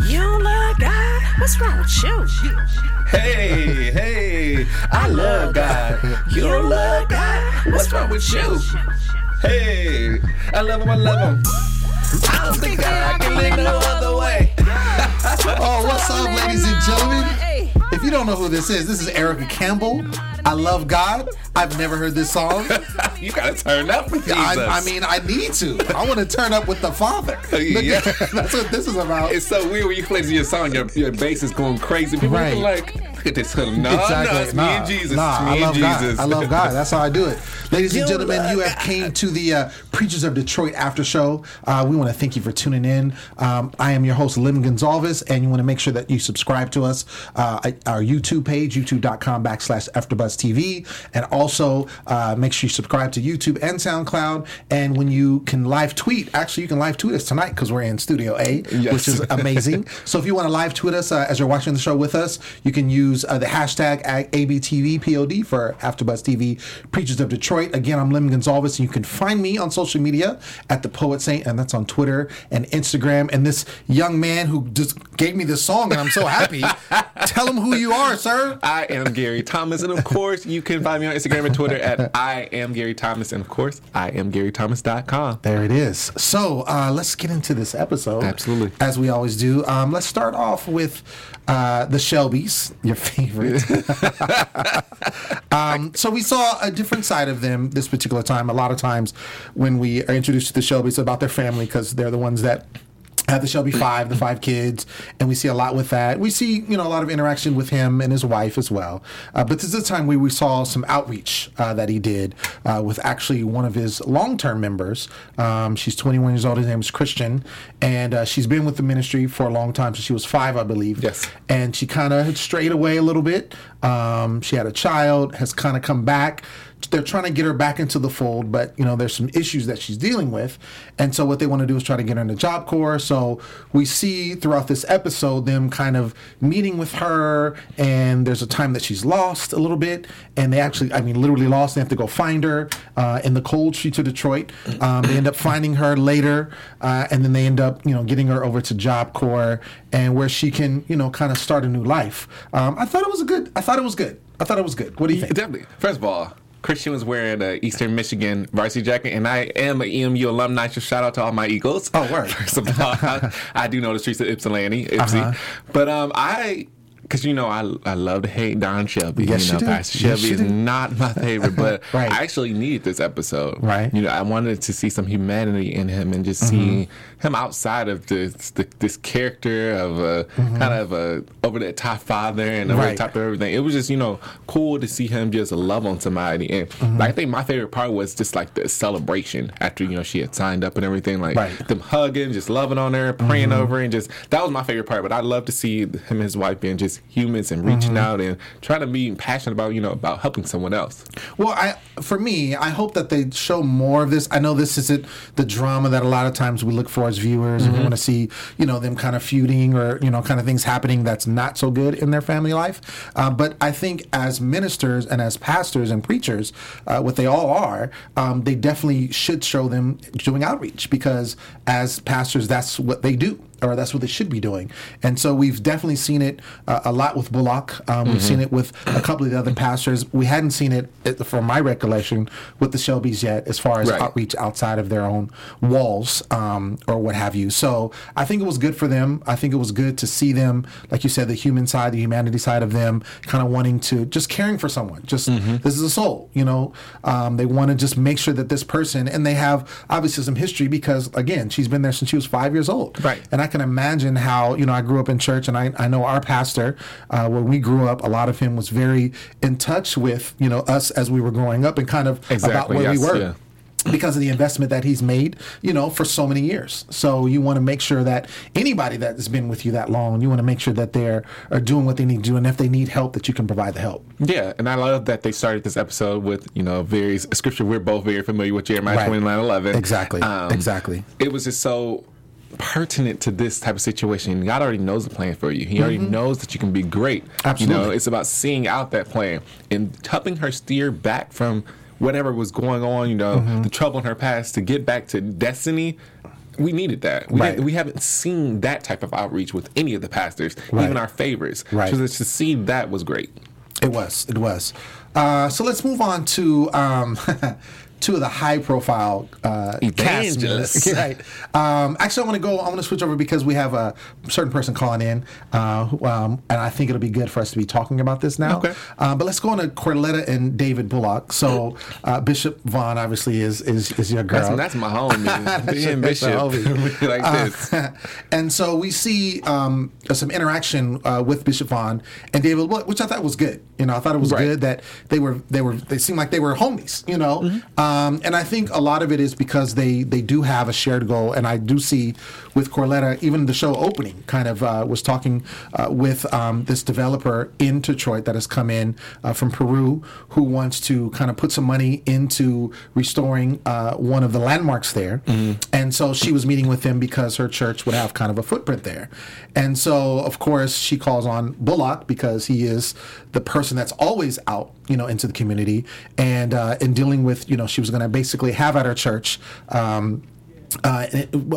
You love God? What's wrong with you? Hey, hey, I love God. You don't love God? What's wrong with you? Hey, I love him, I love him. I don't think that I can live no other way. Oh, what's up, ladies and gentlemen? If you don't know who this is, this is Erica Campbell. I love God. I've never heard this song. You gotta turn up with Jesus. I, I mean, I need to. I want to turn up with the Father. Yeah. That's what this is about. it's so weird when you play your song, your, your bass is going crazy. People Right. are like, look at this. No, no, it's me and Jesus. Nah, I love Jesus. God. I love God. That's how I do it. Ladies and gentlemen, you have came to the uh, Preachers of Detroit after show. Uh, we want to thank you for tuning in. Um, I am your host, Lim Gonzalez, and you want to make sure that you subscribe to us uh, our YouTube page, youtube.com backslash AfterBuzz TV, and also uh, make sure you subscribe to YouTube and SoundCloud. And when you can live tweet, actually, you can live tweet us tonight because we're in Studio A, Yes. which is amazing. so if you want to live tweet us uh, as you're watching the show with us, you can use uh, the hashtag ABTVPOD for AfterBuzz TV Preachers of Detroit. Again, I'm Lim Gonzalez, and you can find me on social media at the Poet Saint, and that's on Twitter and Instagram. And this young man who just gave me this song, and I'm so happy. Tell him who you are, sir. I am Gary Thomas, and of course, you can find me on Instagram and Twitter at I am Gary Thomas, and of course, I am GaryThomas.com. There it is. So uh, let's get into this episode. Absolutely. As we always do. Um, let's start off with uh, the Shelbys, your favorite. um, so we saw a different side of them this particular time. A lot of times when we are introduced to the Shelbys about their family, because they're the ones that have the Shelby Five, the five kids, and we see a lot with that. We see, you know, a lot of interaction with him and his wife as well. Uh, but this is a time where we saw some outreach uh, that he did uh, with actually one of his long-term members. Um, she's 21 years old. His name is Christian, and uh, she's been with the ministry for a long time. So she was five, I believe. Yes. And she kind of had strayed away a little bit. Um, she had a child, has kind of come back they're trying to get her back into the fold, but you know there's some issues that she's dealing with, and so what they want to do is try to get her into Job Corps. So we see throughout this episode them kind of meeting with her, and there's a time that she's lost a little bit, and they actually, I mean, literally lost. They have to go find her uh, in the cold streets of Detroit. Um, they end up finding her later, uh, and then they end up, you know, getting her over to Job Corps, and where she can, you know, kind of start a new life. Um, I thought it was a good. I thought it was good. I thought it was good. What do you think? Definitely. First of all, Christian was wearing a Eastern Michigan varsity jacket, and I am an EMU alumni. So shout out to all my Eagles. Oh, word. First of all, I, I do know the streets of Ypsilanti, Ypsi, Uh-huh. but um, I. Because you know I, I love to hate Don Shelby. Yes, you know, you do. Pastor Yes, Shelby is not my favorite, but Right. I actually needed this episode. Right. You know, I wanted to see some humanity in him and just see him outside of this the, this character of a kind of a over the top father and over Right. the top of everything. It was just you know cool to see him just love on somebody, and Mm-hmm. like, I think my favorite part was just like the celebration after you know she had signed up and everything, like Right. Mm-hmm. them hugging, just loving on her, praying over, her, and just that was my favorite part. But I love to see him and his wife being just humans and reaching Mm-hmm. out and trying to be passionate about you know about helping someone else. Well, I for me, I hope that they show more of this. I know this isn't the drama that a lot of times we look for as viewers, and we want to see, you know, them kind of feuding or you know, kind of things happening that's not so good in their family life. Uh, but I think as ministers and as pastors and preachers, uh, what they all are, um, they definitely should show them doing outreach because as pastors, that's what they do or that's what they should be doing. And so we've definitely seen it uh, a lot with Bullock. Um, We've seen it with a couple of the other pastors. We hadn't seen it, from my recollection, with the Shelbys yet, as far as Right. outreach outside of their own walls um, or what have you. So I think it was good for them. I think it was good to see them, like you said, the human side, the humanity side of them, kind of wanting to just caring for someone. Just this is a soul, you know. Um, they want to just make sure that this person, and they have obviously some history because again, she's been there since she was five years old, Right. And I can imagine how you know I grew up in church, and I, I know our pastor uh, when we grew up, a lot of him was very in touch with you know us as we were growing up, and kind of about Exactly, where we were yeah. because of the investment that he's made, you know, for so many years. So you want to make sure that anybody that has been with you that long, you want to make sure that they're are doing what they need to do, and if they need help, that you can provide the help. Yeah, and I love that they started this episode with you know very scripture we're both very familiar with Jeremiah Right. twenty nine eleven. Exactly. Exactly. It was just so pertinent to this type of situation. God already knows the plan for you. He already knows that you can be great. You know, Mm-hmm. Absolutely. it's about seeing out that plan and helping her steer back from whatever was going on. You know, Mm-hmm. the trouble in her past to get back to destiny. We needed that. We, Right. we haven't seen that type of outreach with any of the pastors, Right. even our favorites. Right. So to see that was great. It was. It was. Uh, so let's move on to um, two of the high-profile uh, Evangelists. members. right. Um, actually, I want to go. I want to switch over because we have a certain person calling in, uh, who, um, and I think it'll be good for us to be talking about this now. Okay. Uh, but let's go on to Corletta and David Bullock. So uh, Bishop Vaughn obviously is is, is your girl. That's, that's my homie. Me and That's your Bishop. homie. like Uh, this. and so we see um, some interaction uh, with Bishop Vaughn and David, which I thought was good. You know, I thought it was Right. good that they were they were they seemed like they were homies. You know, um, and I think a lot of it is because they they do have a shared goal, and I do see with Corletta, even the show opening kind of uh, was talking uh, with um, this developer in Detroit that has come in uh, from Peru who wants to kind of put some money into restoring uh, one of the landmarks there, and so she was meeting with him because her church would have kind of a footprint there, and so of course she calls on Bullock because he is the person that's always out, you know, into the community and uh, in dealing with, you know, she was going to basically have at her church. Um, uh,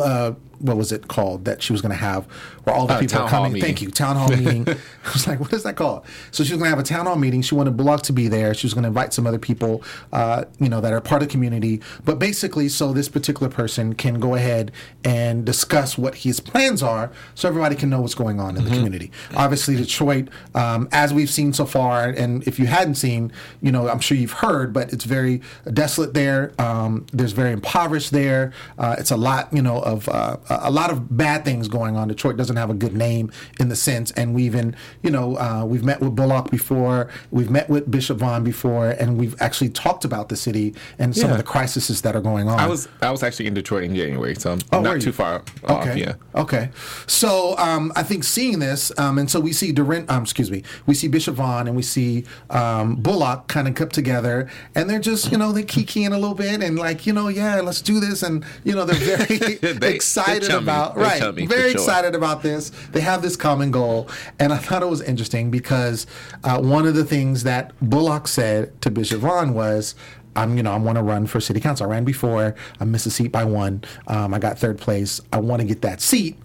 uh, what was it called that she was going to have where all the Uh, people are coming? meeting. Thank you, town hall meeting. I was like, what is that called? So she was going to have a town hall meeting. She wanted Bullock to be there. She was going to invite some other people, uh, you know, that are part of the community. But basically, so this particular person can go ahead and discuss what his plans are, so everybody can know what's going on in Mm-hmm. the community. Obviously, Detroit, um, as we've seen so far, and if you hadn't seen, you know, I'm sure you've heard, but it's very desolate there. Um, there's very impoverished there. Uh, it's a lot, you know, of uh, a lot of bad things going on. Detroit doesn't have a good name in the sense, and we even, you know, uh, we've met with Bullock before, we've met with Bishop Vaughn before, and we've actually talked about the city and some of the crises that are going on. I was I was actually in Detroit in January, so I'm Oh, not too far off. Okay. Yeah. Okay. So um, I think seeing this, um, and so we see Durant, um, excuse me, we see Bishop Vaughn and we see um, Bullock kind of come together, and they're just you know they're kikiing a little bit and like you know yeah let's do this and you know they're very They- excited chummy. about They're right chummy, very sure. excited about this. They have this common goal, and I thought it was interesting because uh, one of the things that Bullock said to Bishop Vaughn was. I'm, you know, I want to run for city council. I ran before. I missed a seat by one. Um, I got third place. I want to get that seat.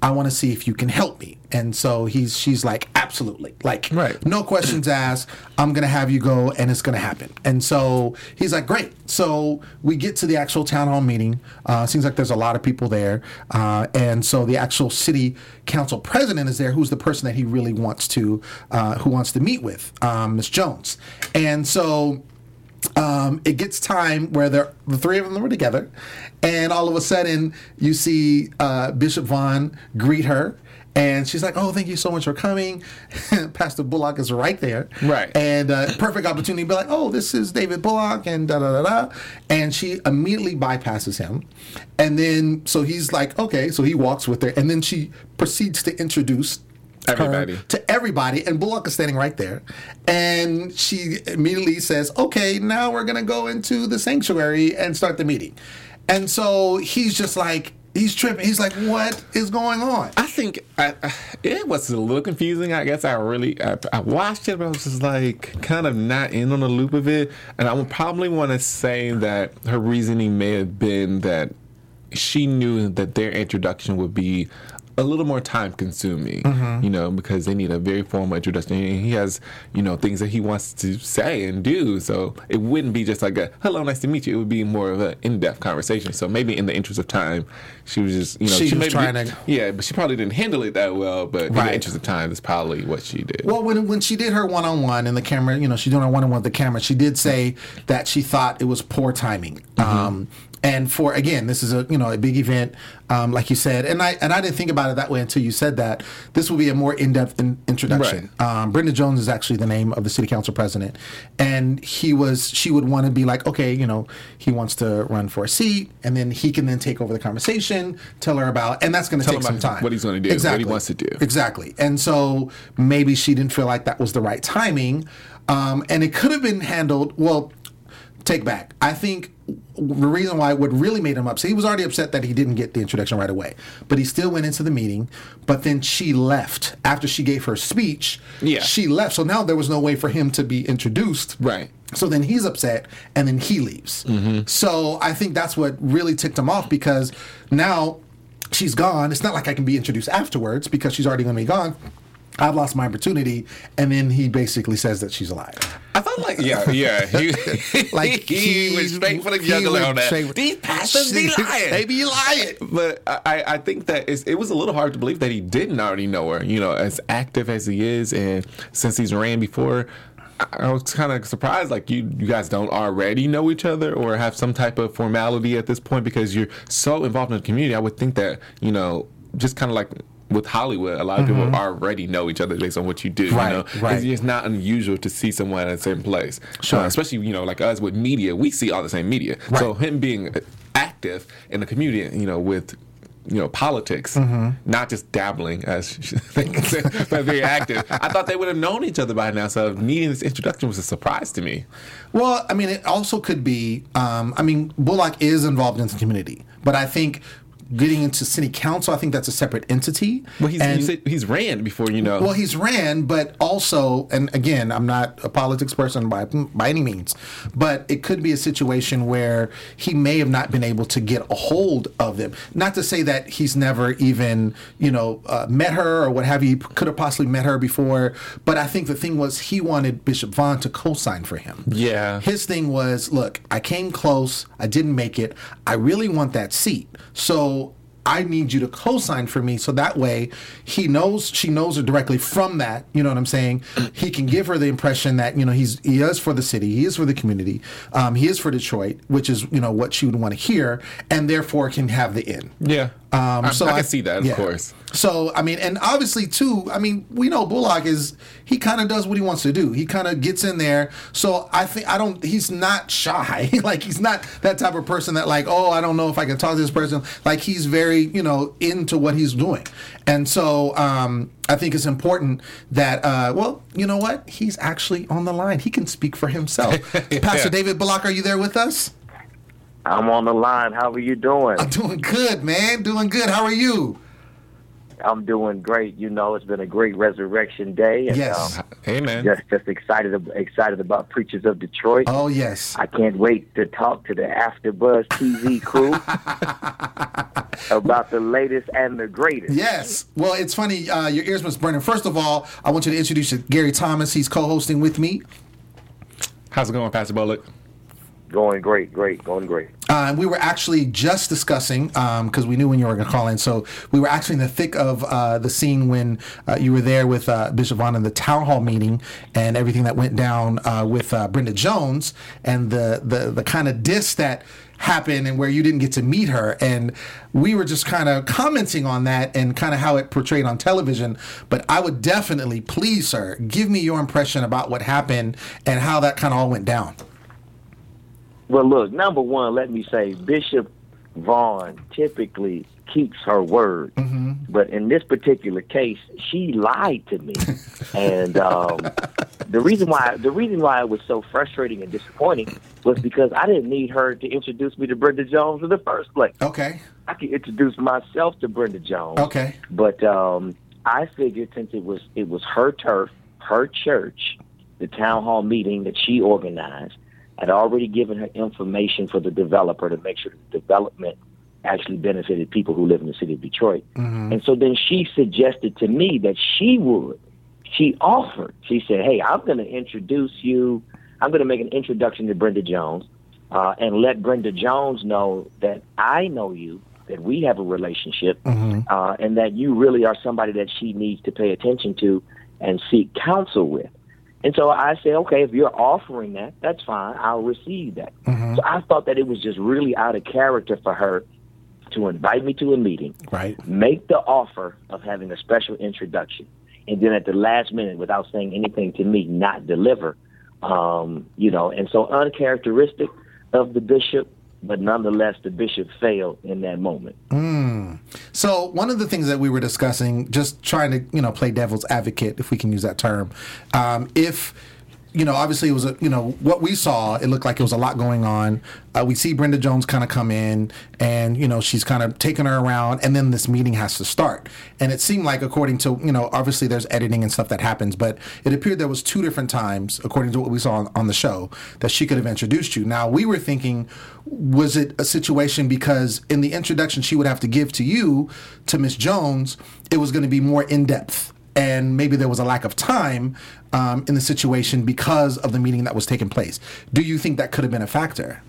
I want to see if you can help me. And so he's, she's like, absolutely, like, Right. no questions asked. I'm gonna have you go, and it's gonna happen. And so he's like, great. So we get to the actual town hall meeting. Uh, seems like there's a lot of people there, uh, and so the actual city council president is there, who's the person that he really wants to, uh, who wants to meet with, um, Ms. Jones. And so um, it gets time where they're, the three of them were together, and all of a sudden you see uh, Bishop Vaughn greet her. And she's like, "Oh, thank you so much for coming." Pastor Bullock is right there, Right. And uh, perfect opportunity to be like, "Oh, this is David Bullock," and da da da da. And she immediately bypasses him, and then so he's like, "Okay," so he walks with her, and then she proceeds to introduce her to everybody, and Bullock is standing right there. And she immediately says, Okay, now we're going to go into the sanctuary and start the meeting. And so he's just like, he's tripping. He's like, What is going on? I think I, I- it was a little confusing. I guess I really I, I watched it, but I was just like kind of not in on the loop of it. And I would probably want to say that her reasoning may have been that she knew that their introduction would be a little more time consuming, you know, because they need a very formal introduction. And he has, you know, things that he wants to say and do. So it wouldn't be just like a hello, nice to meet you. It would be more of an in depth conversation. So maybe in the interest of time, she was just, you know, She was maybe- trying to- yeah, but she probably didn't handle it that well. But in the interest of time, that's probably what she did. Well, when when she did her one on one in the camera, you know, she doing her one on one with the camera. She did say that she thought it was poor timing, um, and for again, this is a you know a big event, um, like you said, and I and I didn't think about it that way until you said that. This will be a more in depth in, introduction. Um, Brenda Jones is actually the name of the city council president, and he was she would want to be like, okay, you know, he wants to run for a seat, and then he can then take over the conversation, tell her about, and that's going to take some time. what he's gonna do, what he exactly wants to do. Exactly. And so maybe she didn't feel like that was the right timing. Um, and it could have been handled, well, take back. I think the reason why what really made him upset, he was already upset that he didn't get the introduction right away. But he still went into the meeting. But then she left after she gave her speech. Yeah. She left. So now there was no way for him to be introduced. Right. So then he's upset and then he leaves. Mm-hmm. So I think that's what really ticked him off because now she's gone. It's not like I can be introduced afterwards because she's already going to be gone. I've lost my opportunity. And then he basically says that she's a liar. I thought like yeah yeah he, Like he, went straight for the he went on that. straight- These pastors be lying. they be lying. But I, I think that it's, it was a little hard to believe that he didn't already know her. You know, as active as he is, and since he's ran before, I, I was kind of surprised. Like you, you guys don't already know each other or have some type of formality at this point because you're so involved in the community. I would think that you know, just kind of like. With Hollywood, a lot of people already know each other based on what you do. Mm-hmm. Right, you know, right. It's, it's not unusual to see someone in the same place. Sure. Uh, especially you know, like us with media, we see all the same media. So him being active in the community, you know, with you know politics, Mm-hmm. not just dabbling as but very active. I thought they would have known each other by now. So needing this introduction was a surprise to me. Well, I mean, it also could be. Um, I mean, Bullock is involved in the community, but I think getting into city council, I think that's a separate entity. Well, he's And- you he's ran before, you know. Well, he's ran, but also, and again, I'm not a politics person by by any means, but it could be a situation where he may have not been able to get a hold of them. Not to say that he's never even, you know, uh, met her or what have you. He Could have possibly met her before, but I think the thing was he wanted Bishop Vaughn to co-sign for him. Yeah. His thing was, look, I came close, I didn't make it. I really want that seat, so. I need you to co-sign for me so that way he knows she knows her directly from that. You know what I'm saying? He can give her the impression that you know he's he is for the city, he is for the community, um, he is for Detroit, which is you know what she would want to hear, and therefore can have the in. yeah. Um, I, so I can see that, of course. So I mean, and obviously too. I mean, we know Bullock is he kind of does what he wants to do. He kind of gets in there. So I think I don't. He's not shy. like he's not that type of person that like, oh, I don't know if I can talk to this person. Like he's very you know into what he's doing. And so um, I think it's important that uh, well, you know what? He's actually on the line. He can speak for himself. Pastor David Bullock, are you there with us? I'm on the line. How are you doing? I'm doing good, man. Doing good. How are you? I'm doing great. You know, it's been a great resurrection day. And, Yes. um, Hey, man. just just excited excited about preachers of Detroit. Oh yes. I can't wait to talk to the AfterBuzz TV crew about the latest and the greatest. Yes. Well, it's funny. Uh, your ears must burning. First of all, I want you to introduce Gary Thomas. He's co-hosting with me. How's it going, Pastor Bullock? Going great, great, going great. Uh, we were actually just discussing because we knew when you were going to call in. So we were actually in the thick of uh, the scene when uh, you were there with uh, Bishop Vaughn in the town hall meeting and everything that went down uh, with uh, Brenda Jones and the the the kind of diss that happened and where you didn't get to meet her and we were just kind of commenting on that and kind of how it portrayed on television but i would definitely please sir give me your impression about what happened and how that kind of all went down Well, look, number one, let me say Bishop Vaughn typically keeps her word, but in this particular case, she lied to me, and um, the reason why the reason why it was so frustrating and disappointing was because I didn't need her to introduce me to Brenda Jones in the first place. okay. I could introduce myself to Brenda Jones. okay. But um, I figured since it was it was her turf, her church, the town hall meeting that she organized, had already given her information for the developer to make sure the development actually benefited people who live in the city of Detroit. And so then she suggested to me that she would. She offered. She said, "Hey, I'm going to introduce you. I'm going to make an introduction to Brenda Jones, uh, and let Brenda Jones know that I know you, that we have a relationship, uh, and that you really are somebody that she needs to pay attention to and seek counsel with." And so I said, okay, if you're offering that, that's fine. I'll receive that. So I thought that it was just really out of character for her to invite me to a meeting, Right. make the offer of having a special introduction, and then at the last minute, without saying anything to me, not deliver. Um, you know, and so uncharacteristic of the bishop, but nonetheless, the bishop failed in that moment. So one of the things that we were discussing, just trying to you know play devil's advocate, if we can use that term, um, if you know, obviously it was a you know what we saw. It looked like it was a lot going on. Uh, we see Brenda Jones kind of come in, and you know she's kind of taking her around, and then this meeting has to start. And it seemed like, according to you know, obviously there's editing and stuff that happens, but it appeared there was two different times, according to what we saw on, on the show, that she could have introduced you. Now we were thinking, was it a situation because in the introduction she would have to give to you to Miss Jones, it was going to be more in depth and maybe there was a lack of time um, in the situation because of the meeting that was taking place. Do you think that could have been a factor?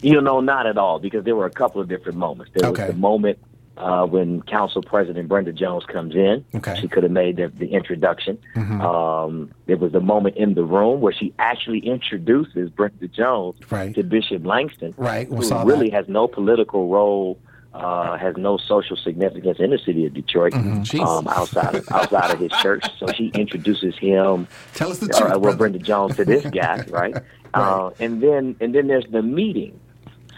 You know, not at all, because there were a couple of different moments. There Okay. was the moment uh, when Council President Brenda Jones comes in. Okay. Mm-hmm. She could have made the, the introduction. Um, there was the moment in the room where she actually introduces Brenda Jones Right. to Bishop Langston, Right, who really that. has no political role. Uh, has no social significance in the city of Detroit Mm-hmm. um, outside of outside of his church. So she introduces him Tell us the all truth. right, well. Brenda Jones to this guy, right? Uh, and then and then there's the meeting.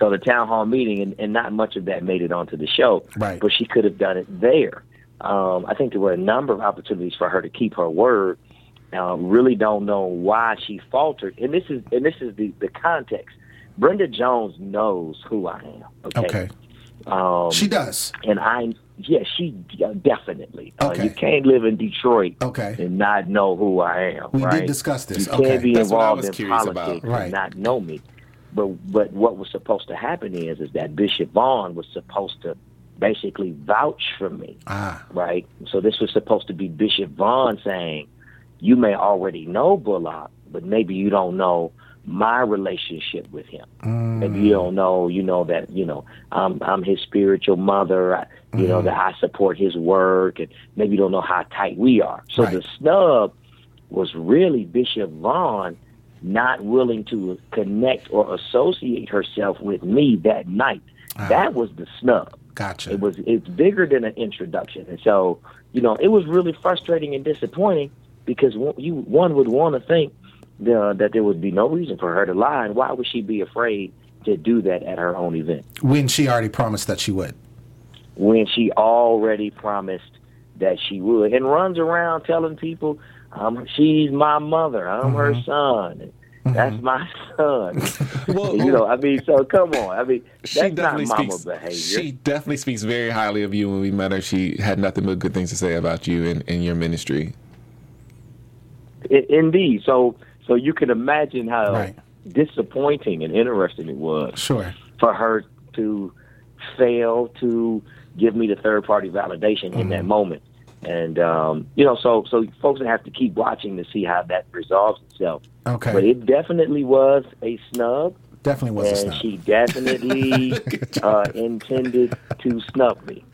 So the town hall meeting, and, and not much of that made it onto the show. Right. But she could have done it there. Um, I think there were a number of opportunities for her to keep her word. Uh, really don't know why she faltered. And this is and this is the, the context. Brenda Jones knows who I am. Okay. Okay. Um, She does. and I, yeah, she uh, definitely. Uh, Okay. you can't live in Detroit Okay. and not know who I am. We did discuss this. You Okay. can't be That's involved in politics Right. and not know me. But but what was supposed to happen is is that Bishop Vaughn was supposed to basically vouch for me, Ah. right? So this was supposed to be Bishop Vaughn saying, "You may already know Bullock, but maybe you don't know." My relationship with him. Mm. Maybe you don't know, you know that you know I'm I'm his spiritual mother. I, you know mm-hmm. that I support his work, and maybe you don't know how tight we are. So Right. the snub was really Bishop Vaughn not willing to connect or associate herself with me that night. Ah. That was the snub. Gotcha. It was it's bigger than an introduction, and so you know it was really frustrating and disappointing because you one would want to think uh, that there would be no reason for her to lie, and why would she be afraid to do that at her own event when she already promised that she would. when she already promised that she would, and runs around telling people, um, "She's my mother. I'm her son." And, That's my son. Well, you know, I mean, so come on. I mean, she not definitely mama speaks. behavior. She definitely speaks very highly of you. When we met her, she had nothing but good things to say about you and, and your ministry. I- indeed. So, so you can imagine how Right. disappointing and interesting it was Sure. for her to fail to give me the third party validation in that moment. And um, you know, so so folks have to keep watching to see how that resolves itself. Okay. But it definitely was a snub, Definitely was a and snub. she definitely uh, intended to snub me.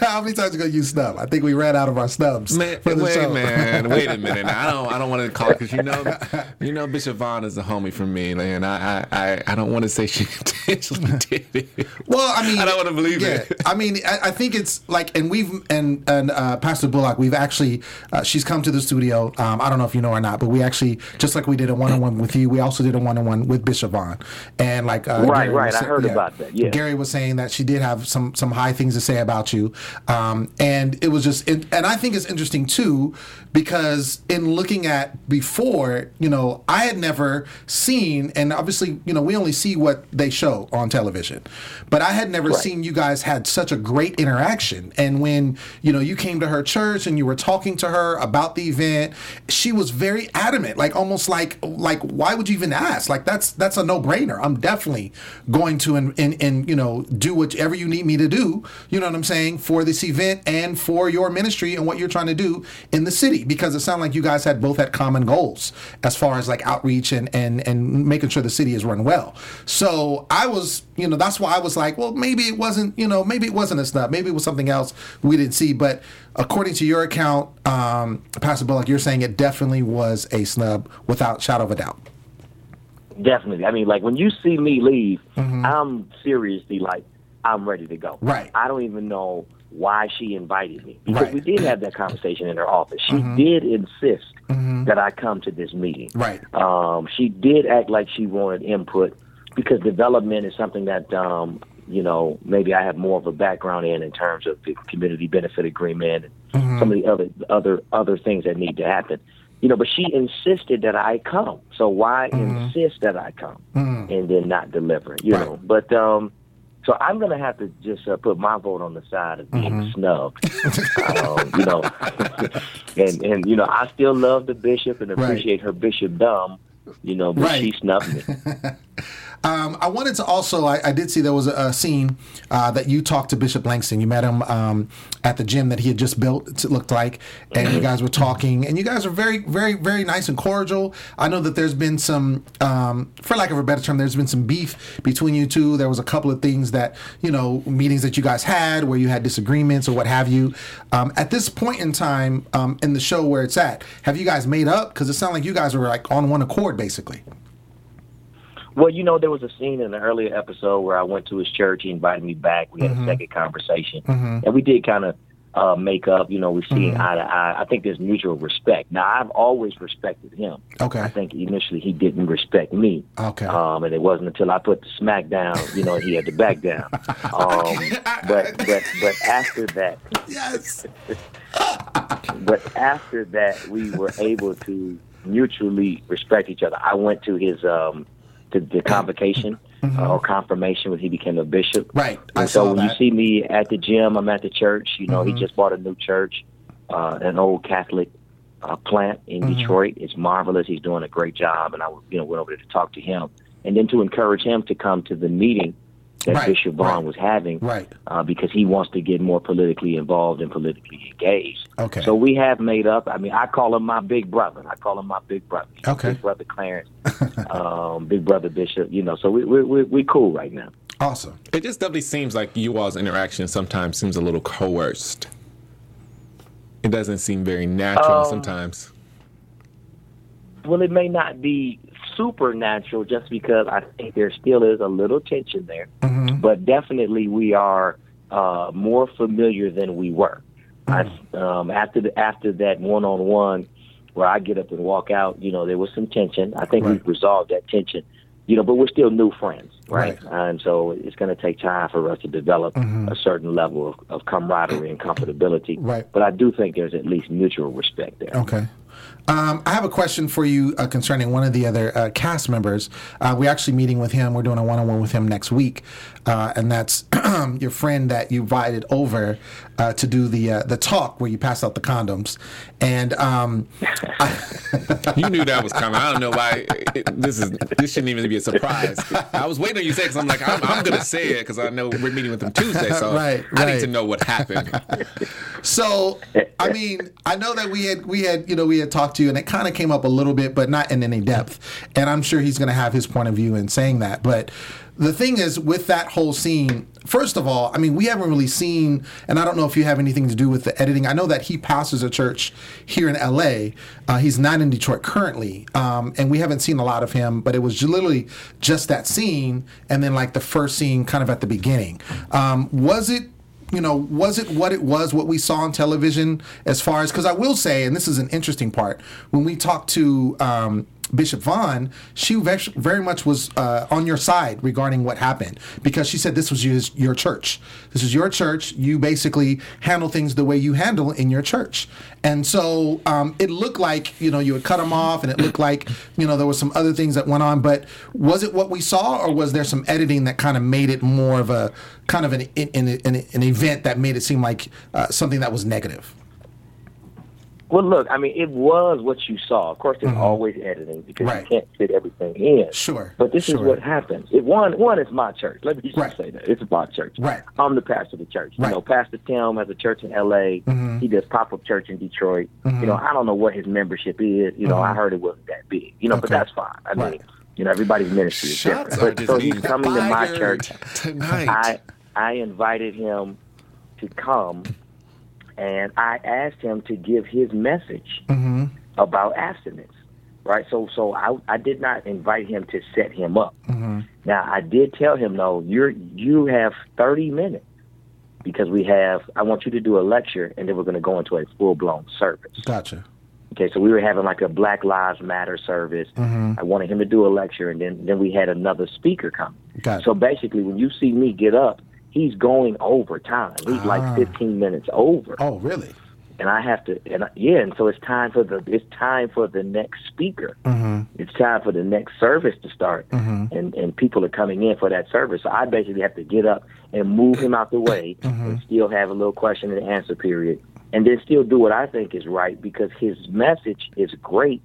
How many times are you gonna use snub? I think we ran out of our snubs Man, for the wait, show. man, wait a minute. I don't, I don't want to call because you know, you know, Bishop Vaughn is a homie for me, and I, I, I, I don't want to say she intentionally did it. Well, I mean, I don't wanna believe yeah, it. I mean, I, I think it's like, and we've and and uh, Pastor Bullock, we've actually, uh, she's come to the studio. Um, I don't know if you know or not, but we actually, just like we did a one on one with you, we also did a one on one with Bishop Vaughn, and like, uh, Right, Gary right, was I heard about that, yeah. Gary was saying that she did have some some high things to say about you, um, and it was just, it, and I think it's interesting too because in looking at before, you know, I had never seen, and obviously, you know, we only see what they show on television, but I had never Right. seen you guys had such a great interaction. And when you know you came to her church and you were talking to her about the event, she was very adamant, like almost like like why would you even ask? Like that's that's a no no brainer. I'm definitely going to and, and and you know do whatever you need me to do. You know what I'm saying for this event and for your ministry and what you're trying to do in the city because it sounded like you guys had both had common goals as far as like outreach and and and making sure the city is run well. So I was you know that's why I was like, well maybe it wasn't you know maybe it wasn't a snub, maybe it was something else we didn't see, but according to your account, um, Pastor Bullock, you're saying it definitely was a snub without shadow of a doubt. Definitely. I mean, like when you see me leave, I'm seriously like, I'm ready to go. Mm-hmm. Right. I don't even know why she invited me because Right. Mm-hmm. we did have that conversation in her office. She did insist that I come to this meeting. Right. Um, she did act like she wanted input because development is something that um, you know maybe I have more of a background in in terms of the community benefit agreement and Mm-hmm. some of the other other other things that need to happen. You know, but she insisted that I come. So why insist that I come and then not deliver? You Mm-hmm. Right. know, but um, so I'm gonna have to just uh, put my vote on the side of being Mm-hmm. snubbed. um, you know, and and you know I still love the bishop and Right. appreciate her bishop dumb. You know, but Right. she snubbed me. Um, I wanted to also, I, I did see there was a, a scene uh, that you talked to Bishop Langston. You met him um, at the gym that he had just built, it looked like, and you guys were talking, and you guys are very, very, very nice and cordial. I know that there's been some, um, for lack of a better term, there's been some beef between you two. There was a couple of things that, you know, meetings that you guys had where you had disagreements or what have you. Um, at this point in time um, in the show where it's at, have you guys made up? Because it sounded like you guys were like on one accord, basically. Well, you know, there was a scene in an earlier episode where I went to his church. He invited me back. We had Mm-hmm. a second conversation, and we did kind of uh, make up. You know, we see Mm-hmm. eye to eye. I think there's mutual respect. Now, I've always respected him. Okay. I think initially he didn't respect me. Okay. Um, and it wasn't until I put the smack down, you know, he had to back down. Um, but but but after that, Yes. but after that, we were able to mutually respect each other. I went to his um, to the convocation uh, or confirmation when he became a bishop. Mm-hmm. Right. I And so saw when that. you see me at the gym, I'm at the church. You know, Mm-hmm. he just bought a new church, uh, an old Catholic uh, plant in Mm-hmm. Detroit. It's marvelous. He's doing a great job, and I you know went over there to talk to him, and then to encourage him to come to the meeting that Right, Bishop Vaughn right, was having, right. uh, because he wants to get more politically involved and politically engaged. Okay. So we have made up. I mean, I call him my big brother. I call him my big brother. Okay. Big brother Clarence, um, big brother Bishop. You know, so we we we we cool right now. Awesome. It just definitely seems like you all's interaction sometimes seems a little coerced. It doesn't seem very natural Um, sometimes. Well, it may not be supernatural just because I think there still is a little tension there, but definitely we are uh, more familiar than we were. I, um, after the, after that one on one where I get up and walk out, you know, there was some tension. I think Right. we've resolved that tension, you know, but we're still new friends, right? Right. And so it's going to take time for us to develop a certain level of, of camaraderie and comfortability. Right. But I do think there's at least mutual respect there. Okay. Um, I have a question for you uh, concerning one of the other uh, cast members. Uh, we're actually meeting with him. We're doing a one-on-one with him next week, uh, and that's your friend that you invited over uh, to do the uh, the talk where you pass out the condoms. And um, You knew that was coming. I don't know why it, this is. This shouldn't even be a surprise. I was waiting on you to say because I'm like I'm, I'm gonna say it because I know we're meeting with him Tuesday, so Right, I need to know what happened. So, I mean, I know that we had we had you know we had talked to you, and it kind of came up a little bit, but not in any depth. And I'm sure he's going to have his point of view in saying that. But the thing is, with that whole scene, first of all, I mean, we haven't really seen, and I don't know if you have anything to do with the editing. I know that he pastors a church here in L.A. Uh, he's not in Detroit currently, um, and we haven't seen a lot of him. But it was literally just that scene, and then like the first scene, kind of at the beginning. Um, was it? You know, was it what it was, what we saw on television, as far as, because I will say, and this is an interesting part, when we talked to um, Bishop Vaughn, she very much was uh, on your side regarding what happened because she said this was your, your church. This is your church. You basically handle things the way you handle in your church. And so um, it looked like, you know, you had cut them off and it looked like, you know, there was some other things that went on. But was it what we saw or was there some editing that kind of made it more of a kind of an, an, an, an event that made it seem like uh, something that was negative? Well, look, I mean, it was what you saw. Of course, there's always editing because Mm-hmm. Right. you can't fit everything in. Sure, But this sure. is what happens. It, one, one is my church. Let me just Right. say that it's my church. Right. I'm the pastor of the church. Right. You know, Pastor Tim has a church in L.A. Mhm. He does pop-up church in Detroit. Mhm. You know, I don't know what his membership is. You know, I Mhm. heard it wasn't that big. You know, but that's fine. I mean, you know, everybody's ministry is Shots different. But so he's coming to my church. tonight. I I invited him to come, and I asked him to give his message Mm-hmm. about abstinence. Right. So so I I did not invite him to set him up. Mm-hmm. Now I did tell him no, you're you have thirty minutes because we have I want you to do a lecture and then we're gonna go into a full blown service. Gotcha. Okay, so we were having like a Black Lives Matter service. Mm-hmm. I wanted him to do a lecture and then then we had another speaker come. Gotcha. So basically when you see me get up, he's going over time. He's Ah. like fifteen minutes over. oh, really? And I have to and I, yeah, and so it's time for the it's time for the next speaker. Mm-hmm. It's time for the next service to start Mhm. and and people are coming in for that service. So I basically have to get up and move him out the way Mm-hmm. and still have a little question and answer period, and then still do what I think is right because his message is great.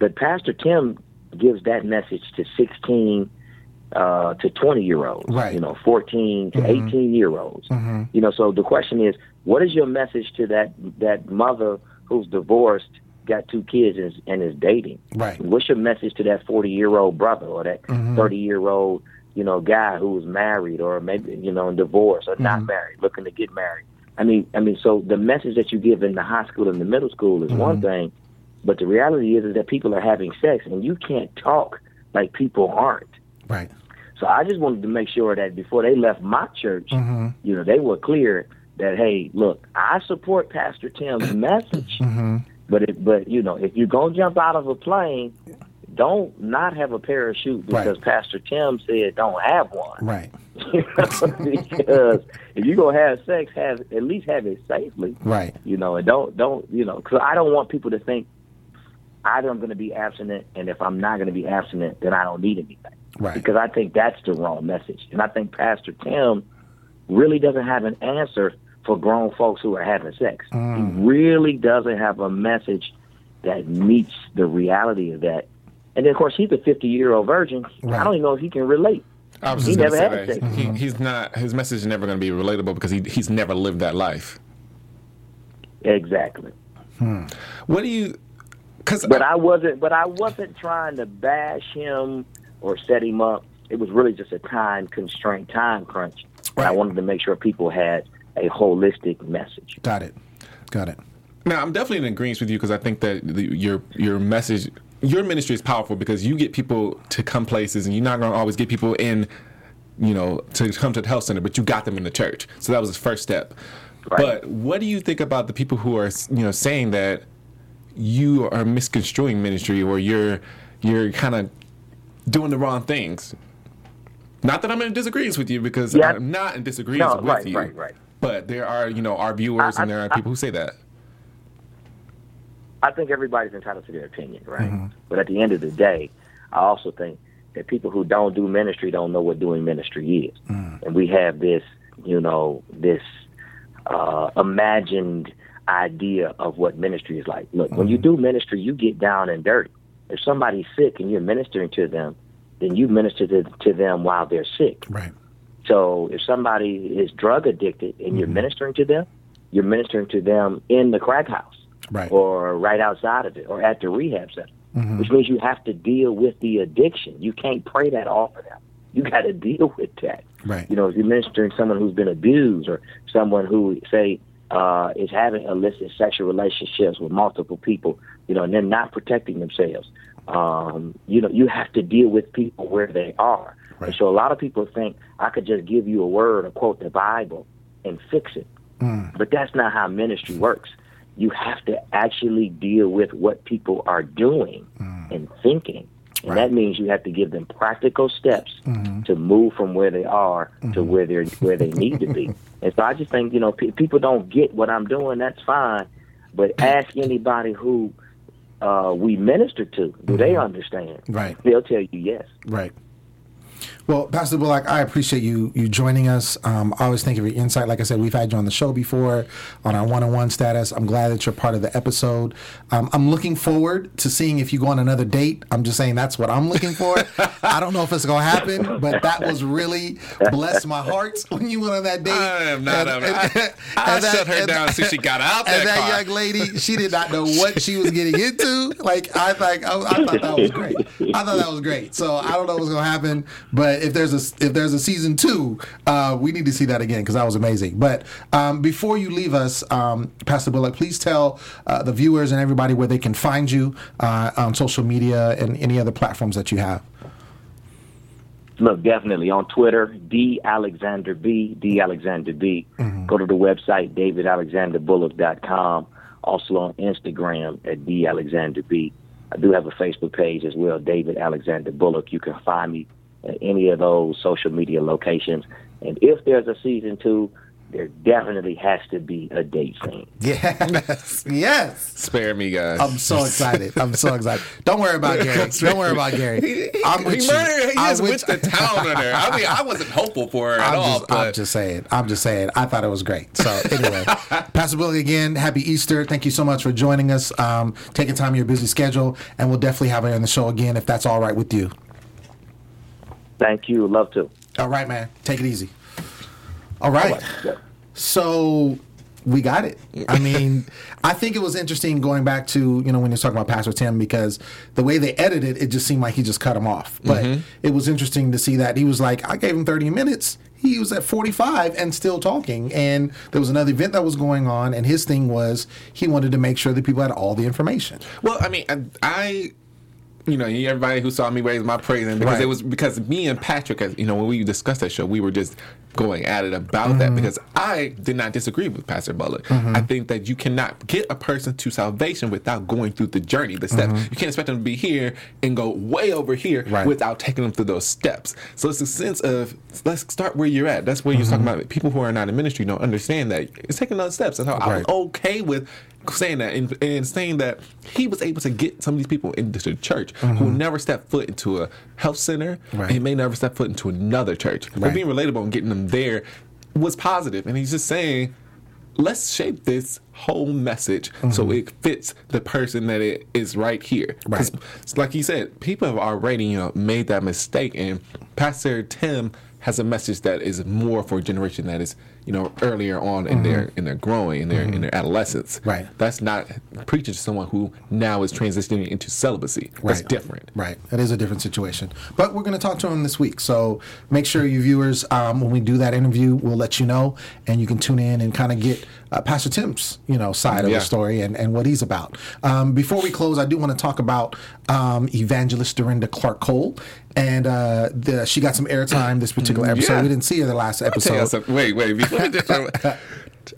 But Pastor Tim gives that message to sixteen uh, to twenty year olds, Right. you know, fourteen to Mhm. eighteen year olds. Mm-hmm. You know, so the question is, what is your message to that that mother who's divorced, got two kids, and is, and is dating? Right. What's your message to that forty year old brother or that Mhm. 30 year old, you know, guy who's married or maybe, you know, divorced or not Mhm. married, looking to get married. I mean, I mean, so the message that you give in the high school and the middle school is one Mhm. thing, but the reality is, is that people are having sex and you can't talk like people aren't. Right. So I just wanted to make sure that before they left my church, Mm-hmm. you know, they were clear that, hey, look, I support Pastor Tim's message, Mm-hmm. but it, but you know, if you're gonna jump out of a plane, don't not have a parachute because Right. Pastor Tim said don't have one. Right. Because if you're gonna have sex, have at least have it safely. Right. You know, and don't don't you know? Because I don't want people to think either I'm going to be abstinent, and if I'm not going to be abstinent, then I don't need anything. Right. Because I think that's the wrong message, and I think Pastor Tim really doesn't have an answer for grown folks who are having sex. Mm. He really doesn't have a message that meets the reality of that. And then, of course, he's a 50 year old virgin. Right. I don't even know if he can relate. I was He just gonna never had sex. he, he's not. His message is never going to be relatable because he he's never lived that life. Exactly. What do you? Because But I wasn't. But I wasn't trying to bash him or set him up. It was really just a time constraint, time crunch. And I wanted to make sure people had a holistic message. Got it. Got it. Now, I'm definitely in agreement with you because I think that the, your your message, your ministry is powerful because you get people to come places, and you're not going to always get people in, you know, to come to the health center, but you got them in the church. So that was the first step. Right. But what do you think about the people who are, you know, saying that you are misconstruing ministry or you're you're kind of doing the wrong things? Not that I'm in disagreement with you because Yeah. I'm not in disagreement No, with right, you. right, right. But there are, you know, our viewers I- and there are I- people who say that. I think everybody's entitled to their opinion, right? Mm-hmm. But at the end of the day, I also think that people who don't do ministry don't know what doing ministry is, Mm. and we have this, you know, this uh, imagined idea of what ministry is like. Look, when you do ministry, you get down and dirty. If somebody's sick and you're ministering to them, then you minister to, to them while they're sick. Right. So if somebody is drug addicted and you're mm-hmm. ministering to them, you're ministering to them in the crack house Right. or right outside of it or at the rehab center, mm-hmm. which means you have to deal with the addiction. You can't pray that off of them. You got to deal with that. Right. You know, if you're ministering to someone who's been abused or someone who, say, uh, is having illicit sexual relationships with multiple people, you know, and then not protecting themselves, um, you know, you have to deal with people where they are. Right. And so a lot of people think I could just give you a word or quote the Bible and fix it. Mm. But that's not how ministry works. You have to actually deal with what people are doing and thinking. And Right. that means you have to give them practical steps mm-hmm. to move from where they are to mm-hmm. where they where they need to be. And so I just think you know pe- people don't get what I'm doing. That's fine, but ask anybody who uh, we minister to. Do they mm-hmm. understand? Right. They'll tell you yes. Right. Well, Pastor Bullock, I appreciate you you joining us. Um, I always think of your insight. Like I said, we've had you on the show before on our one on one status. I'm glad that you're part of the episode. Um, I'm looking forward to seeing if you go on another date. I'm just saying that's what I'm looking for. I don't know if it's going to happen, but that was really blessed my heart when you went on that date. I am not. And- I, and- I, and that- shut her down as she got out that and that car. young lady, she did not know what she was getting into. Like I like I, I thought that was great. I thought that was great. So I don't know what's gonna happen, but if there's a if there's a season two, uh, we need to see that again because that was amazing. But um, before you leave us, um, Pastor Bullock, please tell uh, the viewers and everybody where they can find you uh, on social media and any other platforms that you have. Look, definitely on Twitter, D Alexander B, D Alexander B. Go to the website, davidalexanderbullock.com. Also on Instagram at D Alexander B. I do have a Facebook page as well, David Alexander Bullock. You can find me at any of those social media locations. And if there's a season two, there definitely has to be a date scene. Yes, yes. Spare me, guys. I'm so excited. I'm so excited. Don't worry about Gary. Don't worry about Gary. I'm with he you. murdered. He I'm just with went to town on her. I mean, I wasn't hopeful for her at I'm all. just, I'm just saying. I'm just saying. I thought it was great. So anyway, Pastor Billy again. Happy Easter. Thank you so much for joining us. Um, taking time of your busy schedule, and we'll definitely have you on the show again if that's all right with you. Thank you. Love to. All right, man. Take it easy. All right. Yeah. So we got it. I mean, I think it was interesting going back to, you know, when you're talking about Pastor Tim, because the way they edited it, it just seemed like he just cut him off. But mm-hmm. it was interesting to see that he was like, I gave him 30 minutes. He was at 45 and still talking. And there was another event that was going on, and his thing was he wanted to make sure that people had all the information. Well, I mean, I, I you know, everybody who saw me raise my praise, and because Right. it was because me and Patrick, as you know, when we discussed that show, we were just going at it about that Mm-hmm. because I did not disagree with Pastor Bullock. I think that you cannot get a person to salvation without going through the journey, the steps. You can't expect them to be here and go way over here Mm-hmm. Right. without taking them through those steps. So it's a sense of let's start where you're at. That's where you're Mm-hmm. talking about people who are not in ministry don't understand that it's taking those steps. That's how I was okay with saying that and, and saying that he was able to get some of these people into the church who never stepped foot into a health center Mm-hmm. Right. and may never step foot into another church. Right. But being relatable and getting them there was positive. And he's just saying, let's shape this whole message so it fits the person that it is right here. Mm-hmm. Right. like he said, people have already, you know, made that mistake and Pastor Tim has a message that is more for a generation that is, you know, earlier on in their in their growing in their in their adolescence. Mm-hmm. Right. That's not preaching to someone who now is transitioning into celibacy. Right. That's different. Right. That is a different situation. But we're going to talk to him this week. So make sure you viewers, um, when we do that interview, we'll let you know, and you can tune in and kind of get uh, Pastor Tim's, you know, side of Yeah. the story and, and what he's about. Um, before we close, I do want to talk about um, Evangelist Dorinda Clark Cole. And uh, the, she got some airtime this particular episode. Yeah. We didn't see her the last episode. Wait, wait. Before we just,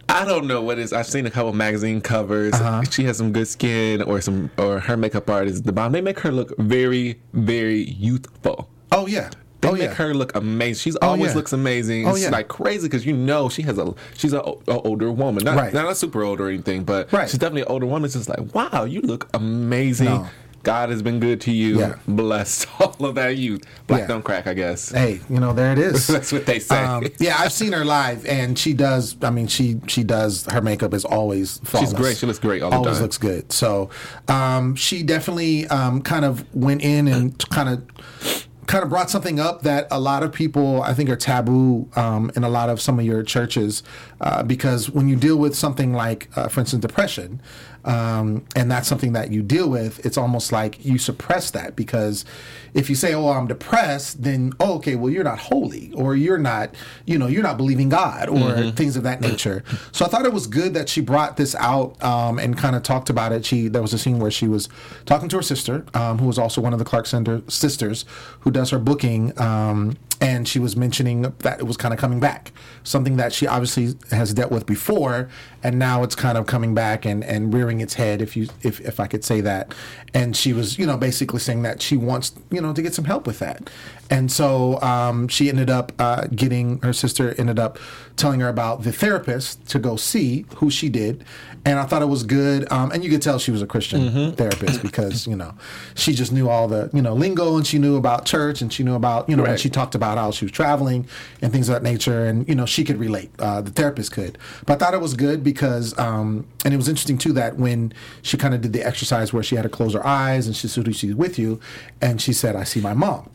I don't know what is. I've seen a couple magazine covers. Uh-huh. She has some good skin, or some, or her makeup artist. The bomb. They make her look very, very youthful. Oh, yeah. They oh, make yeah. her look amazing. She's always yeah. looks amazing. Oh, it's yeah. like crazy because you know she has a she's a, a older woman, not Right. not a super old or anything, but Right. she's definitely an older woman. It's just like wow, you look amazing. No. God has been good to you. Yeah. Bless all of that youth. Black Yeah. don't crack, I guess. Hey, you know, there it is. That's what they say. Um, yeah, I've seen her live, and she does. I mean, she she does. Her makeup is always flawless. She's great. She looks great all the always time. looks good. So, um, she definitely um, kind of went in and kind of kind of brought something up that a lot of people I think are taboo um, in a lot of some of your churches uh, because when you deal with something like, uh, for instance, depression. Um, and that's something that you deal with. It's almost like you suppress that because if you say, "Oh, I'm depressed," then oh, okay, well, you're not holy, or you're not, you know, you're not believing God, or things of that nature. So I thought it was good that she brought this out um, and kind of talked about it. She there was a scene where she was talking to her sister, um, who was also one of the Clark Center sisters, who does her booking, um, and she was mentioning that it was kind of coming back, something that she obviously has dealt with before, and now it's kind of coming back and and rearing its head, if you if if I could say that. And she was, you know, basically saying that she wants, you know, to get some help with that. And so um, she ended up uh, getting her sister ended up telling her about the therapist to go see who she did, and I thought it was good. Um, and you could tell she was a Christian therapist because you know she just knew all the you know lingo and she knew about church and she knew about you know and she talked about about how she was traveling and things of that nature, and you know she could relate. Uh, the therapist could, but I thought it was good because, um, and it was interesting too that when she kind of did the exercise where she had to close her eyes and she said she's with you, and she said, "I see my mom."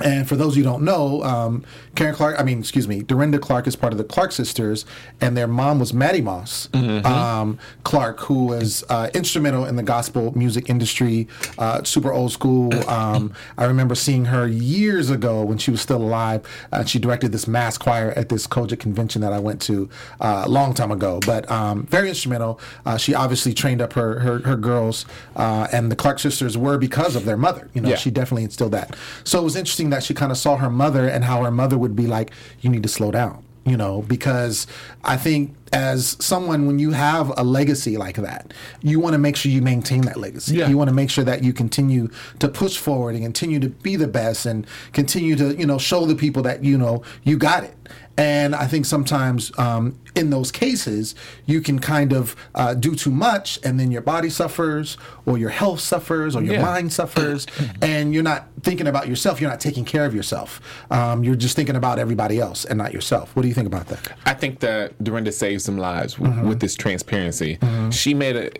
And for those who don't know, um, Karen Clark, I mean, excuse me, Dorinda Clark is part of the Clark sisters, and their mom was Mattie Moss um, Clark, who was uh, instrumental in the gospel music industry, uh, super old school. Um, I remember seeing her years ago when she was still alive. Uh, she directed this mass choir at this COGIC convention that I went to uh, a long time ago, but um, very instrumental. Uh, she obviously trained up her, her, her girls, uh, and the Clark sisters were because of their mother. You know, Yeah. she definitely instilled that. So it was interesting that she kind of saw her mother and how her mother would be like, "You need to slow down," you know, because I think as someone when you have a legacy like that, you want to make sure you maintain that legacy. Yeah. You want to make sure that you continue to push forward and continue to be the best and continue to you know show the people that you know you got it. And I think sometimes um, in those cases, you can kind of uh, do too much, and then your body suffers, or your health suffers, or your Yeah. mind suffers, and you're not thinking about yourself. You're not taking care of yourself. Um, you're just thinking about everybody else and not yourself. What do you think about that? I think that Dorinda saved some lives w- Mm-hmm. with this transparency. She made a,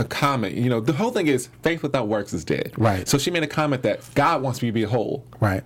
a comment. You know, the whole thing is faith without works is dead. Right. So she made a comment that God wants me to be whole. Right.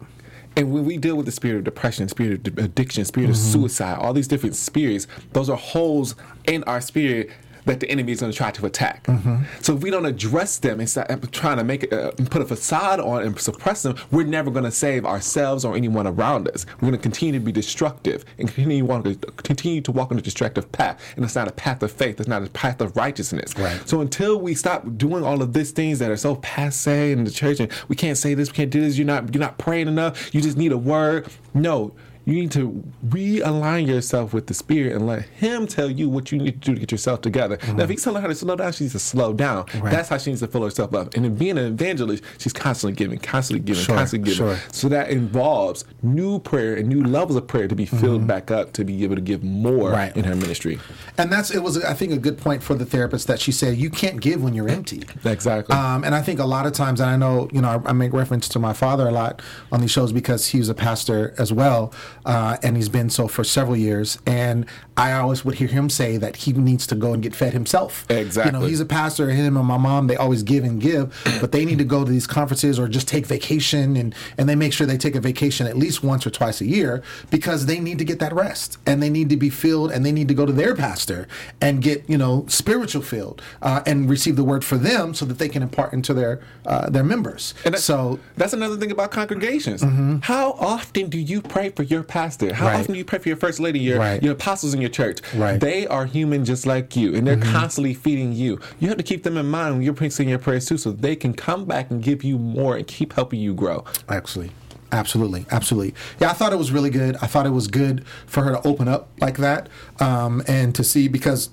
And when we deal with the spirit of depression, spirit of addiction, spirit of Mm-hmm. suicide, all these different spirits, those are holes in our spirit that the enemy is going to try to attack. Mm-hmm. So if we don't address them and start trying to make it, uh, put a facade on and suppress them, we're never going to save ourselves or anyone around us. We're going to continue to be destructive and continue, walk, continue to walk on a destructive path. And it's not a path of faith. It's not a path of righteousness. Right. So until we stop doing all of these things that are so passe in the church, and we can't say this, we can't do this. You're not, you're not praying enough. You just need a word. No, you need to realign yourself with the Spirit and let Him tell you what you need to do to get yourself together. Now, if He's telling her to slow down, she needs to slow down. That's how she needs to fill herself up. And in being an evangelist, she's constantly giving, constantly giving, Sure, constantly giving. sure. So that involves new prayer and new levels of prayer to be filled back up to be able to give more Right. in her ministry. And that's it was I think a good point for the therapist that she said you can't give when you're empty. Exactly. Um, and I think a lot of times, and I know, you know, I, I make reference to my father a lot on these shows because he was a pastor as well, uh, and he's been so for several years. And I always would hear him say that he needs to go and get fed himself. Exactly. You know, he's a pastor. Him and my mom, they always give and give, but they need to go to these conferences or just take vacation, and and they make sure they take a vacation at least once or twice a year because they need to get that rest and they need to be filled and they need to go to their pastor and get you know spiritual filled uh, and receive the word for them so that they can impart into their uh, their members. And that- so that's another thing about congregations. How often do you pray for your pastor? How Right. often do you pray for your first lady, your Right. your apostles in your church? Right. They are human just like you, and they're constantly feeding you. You have to keep them in mind when you're saying your prayers too, so they can come back and give you more and keep helping you grow. Absolutely. Absolutely, absolutely. Yeah, I thought it was really good. I thought it was good for her to open up like that, um, and to see because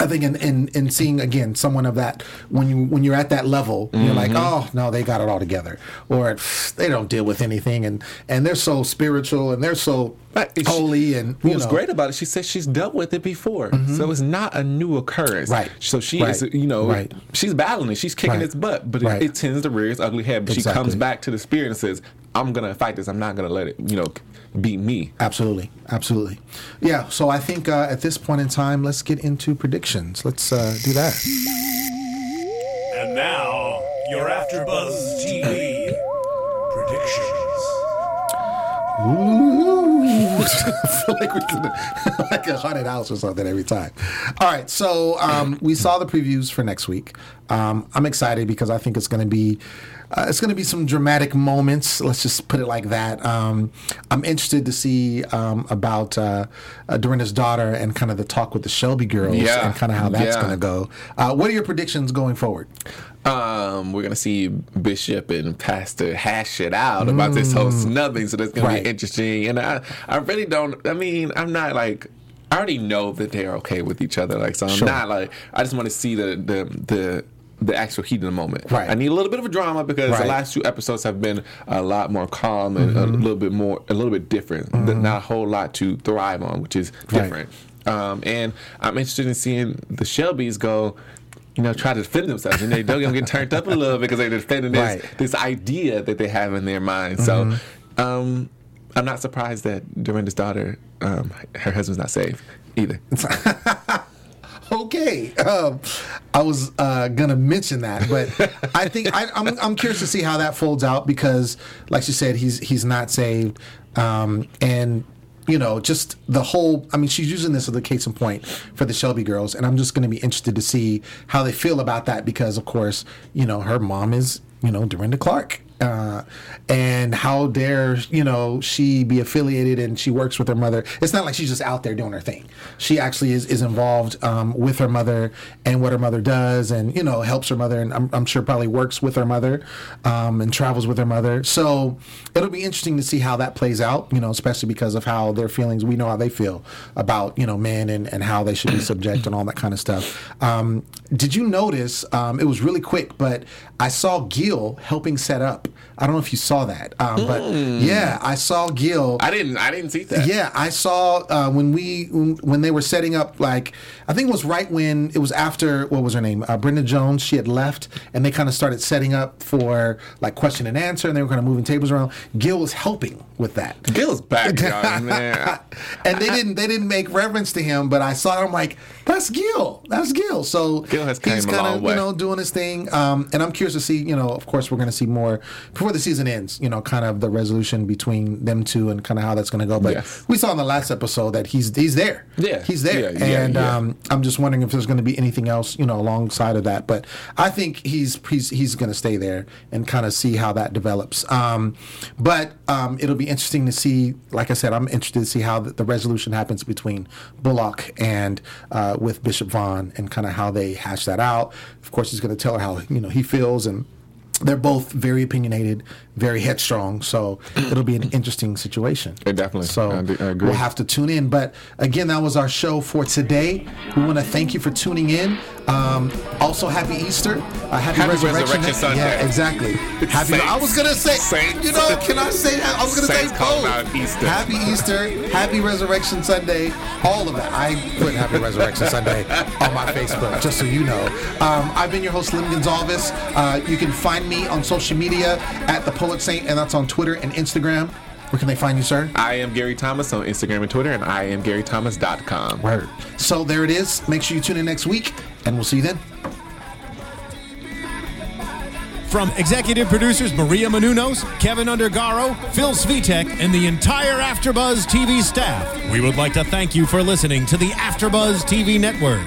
I think in, in in seeing again someone of that when you when you're at that level, you're like, oh no, they got it all together, or they don't deal with anything, and and they're so spiritual and they're so Right. Holy, and What was know. Mm-hmm. great about it, she said she's dealt with it before, so it's not a new occurrence. Right. So she is, you know, Right. she's battling it. She's kicking Right. its butt, but Right. it, it tends to rear its ugly head. But she comes back to the spirit and says, "I'm gonna fight this. I'm not gonna let it, you know, beat me." Absolutely, absolutely. Yeah. So I think uh, at this point in time, let's get into predictions. Let's uh, do that. And now, you're AfterBuzz TV predictions. Ooh, I feel like we're gonna, like a haunted house or something every time. All right, so um, we saw the previews for next week. Um, I'm excited because I think it's going to be uh, it's going to be some dramatic moments. Let's just put it like that. Um, I'm interested to see um, about uh, uh, Dorinda's daughter and kind of the talk with the Shelby girls Yeah. and kind of how that's Yeah. going to go. Uh, what are your predictions going forward? Um, we're gonna see Bishop and Pastor hash it out about this whole snubbing, so that's gonna Right. be interesting. And I, I really don't. I mean, I'm not like. I already know that they're okay with each other. Like, so I'm Sure. not like. I just want to see the the the. The actual heat of the moment. Right. I need a little bit of a drama because Right. the last two episodes have been a lot more calm and a little bit more, a little bit different. Not a whole lot to thrive on, which is Right. different. Um, and I'm interested in seeing the Shelbys go, you know, try to defend themselves, and they don't get turned up a little bit because they're defending this Right. this idea that they have in their mind. So, um, I'm not surprised that Dorinda's daughter, um, her husband's not safe either. Okay, um, I was uh, gonna mention that, but I think I, I'm I'm curious to see how that folds out because, like she said, he's he's not saved, um, and you know, just the whole. I mean, she's using this as a case in point for the Shelby girls, and I'm just to be interested to see how they feel about that because, of course, you know, her mom is you know Dorinda Clark, uh, and how dare you know she be affiliated and she works with her mother. It's not like she's just out there doing her thing. She actually is, is involved um, with her mother and what her mother does, and you know helps her mother, and I'm, I'm sure probably works with her mother um, and travels with her mother. So it'll be interesting to see how that plays out. You know, especially because of how their feelings. We know how they feel about you know men and, and how they should be subject and all that kind of stuff. Um, did you notice? Um, it was really quick, but I saw Gil helping set up. I don't know if you saw that, um, but yeah, I saw Gil. I didn't. I didn't see that. Yeah, I saw uh, when we when they were setting up. Like, I think it was right when it was after what was her name, uh, Brenda Jones. She had left, and they kind of started setting up for like question and answer, and they were kind of moving tables around. Gil was helping with that. Gil's back, y'all, man. and they didn't they didn't make reference to him, but I saw it. I'm like, that's Gil. That's Gil. So Gil has he's kind of you know doing his thing. Um, and I'm curious to see. You know, of course, we're going to see more before the season ends. You know, kind of the resolution between them two and kind of how that's going to go. But Yes. we saw in the last episode that he's he's there. Yeah. he's there. Yeah, yeah, and yeah. Um, I'm just wondering if there's going to be anything else. You know, alongside of that. But I think he's he's he's going to stay there and kind of see how that develops. Um, but um, it'll be interesting to see. Like I said, I'm interested to see how the, the resolution happens between Bullock and uh, with Bishop Vaughn and kind of how they hash that out. Of course, he's going to tell her how you know he feels and. They're both very opinionated, very headstrong, so it'll be an interesting situation. Definitely. So I I we'll have to tune in. But again, that was our show for today. We want to thank you for tuning in. Um, also, happy Easter. Uh, happy, Happy Resurrection, Resurrection Sunday. Yeah, exactly. Happy. Saints. I was gonna say. Saints. You know, can I say? I was gonna Saints say both. Easter. Happy Easter. Happy Resurrection Sunday. All of that. I put Happy Resurrection Sunday on my Facebook, just so you know. Um, I've been your host, Lim Gonzalez. Uh, you can find me on social media at the Poet Saint, and that's on Twitter and Instagram. Where can they find you, sir? I am Gary Thomas on Instagram and Twitter, and I am GaryThomas.com. Word. So there it is. Make sure you tune in next week, and we'll see you then. From executive producers Maria Menounos, Kevin Undergaro, Phil Svitek, and the entire AfterBuzz TV staff, we would like to thank you for listening to the AfterBuzz TV network.